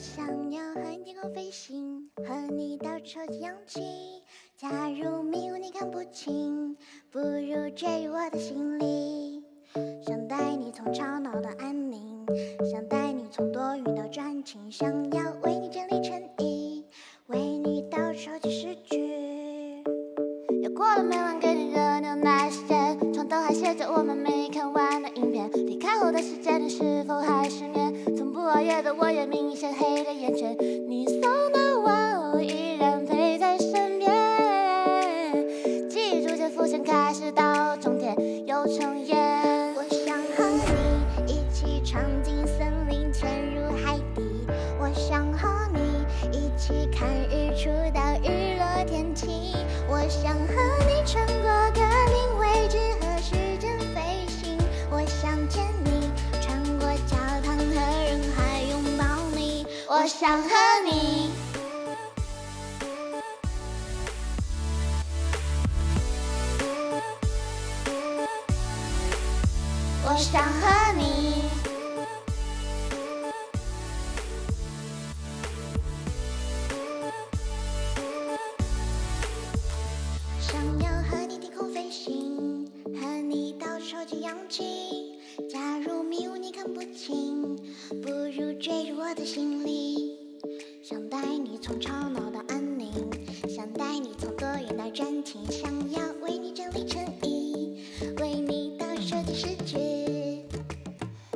想要和你天空飞行，和你到处去氧气。假如迷雾你看不清，不如坠入我的心里。想带你从吵闹到安宁，想带你从多云到转晴，想要为你整理衬衣，为你倒抽几十句。又过了每晚给你热牛奶时间，床头还写着我们没看完的影片。离开后的时间，你是否还失眠？熬夜的我也明显黑了眼圈。你送的玩偶依然陪在身边，记忆逐渐浮现，开始到终点又重演。我想和你一起闯进森林，潜入海底。我想和你一起看日出到日落天晴。我想和你我想和你。我想和你。想要和你天空飞行，和你到处收集氧气。假如迷雾你看不清，不如坠入我的心里。想带你从吵闹到安宁，想带你从多云到转晴，想要为你整理衬衣，为你倒数计时句。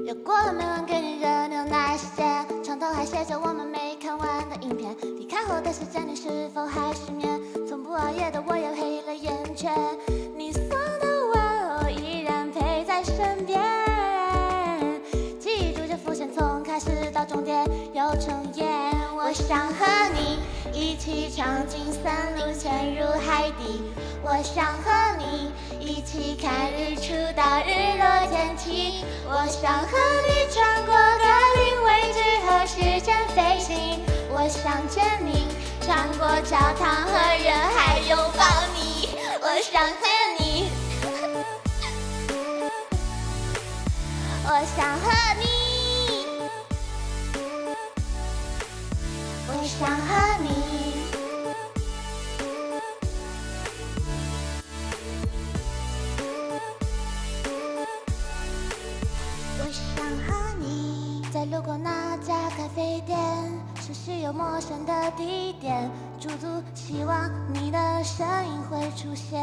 又过了每晚给你热牛奶时间，床头还写着我们没看完的影片。离开后的时间，你是否还失眠？从不熬夜的我也黑了眼圈。重演。我想和你一起闯进森林，潜入海底。我想和你一起看日出到日落天气。我想和你穿过格林威治和时间飞行。我想见你，穿过教堂和人海拥抱你。我想和你，我想和你，想和你。我想和你在路过那家咖啡店，熟悉又陌生的地点，驻足希望你的身影会出现。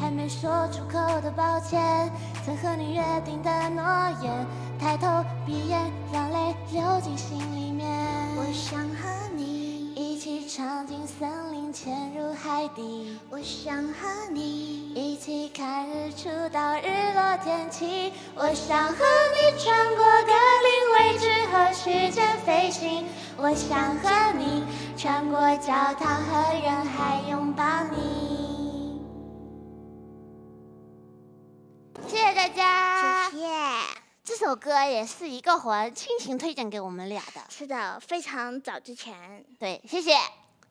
还没说出口的抱歉，曾和你约定的诺言，抬头闭眼，让泪流进心里面。我想和你一起闯进森林，潜入海底。我想和你一起看日出到日落天气。我想和你穿过格林位置和时间飞行。我想和你穿过教堂和人海拥抱你。首歌也是一个魂亲情推荐给我们俩的。是的，非常早之前对，谢谢。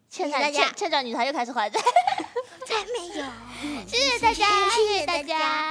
欠大家欠欠债女团又开始还债，才没有。谢谢大家，谢谢大家。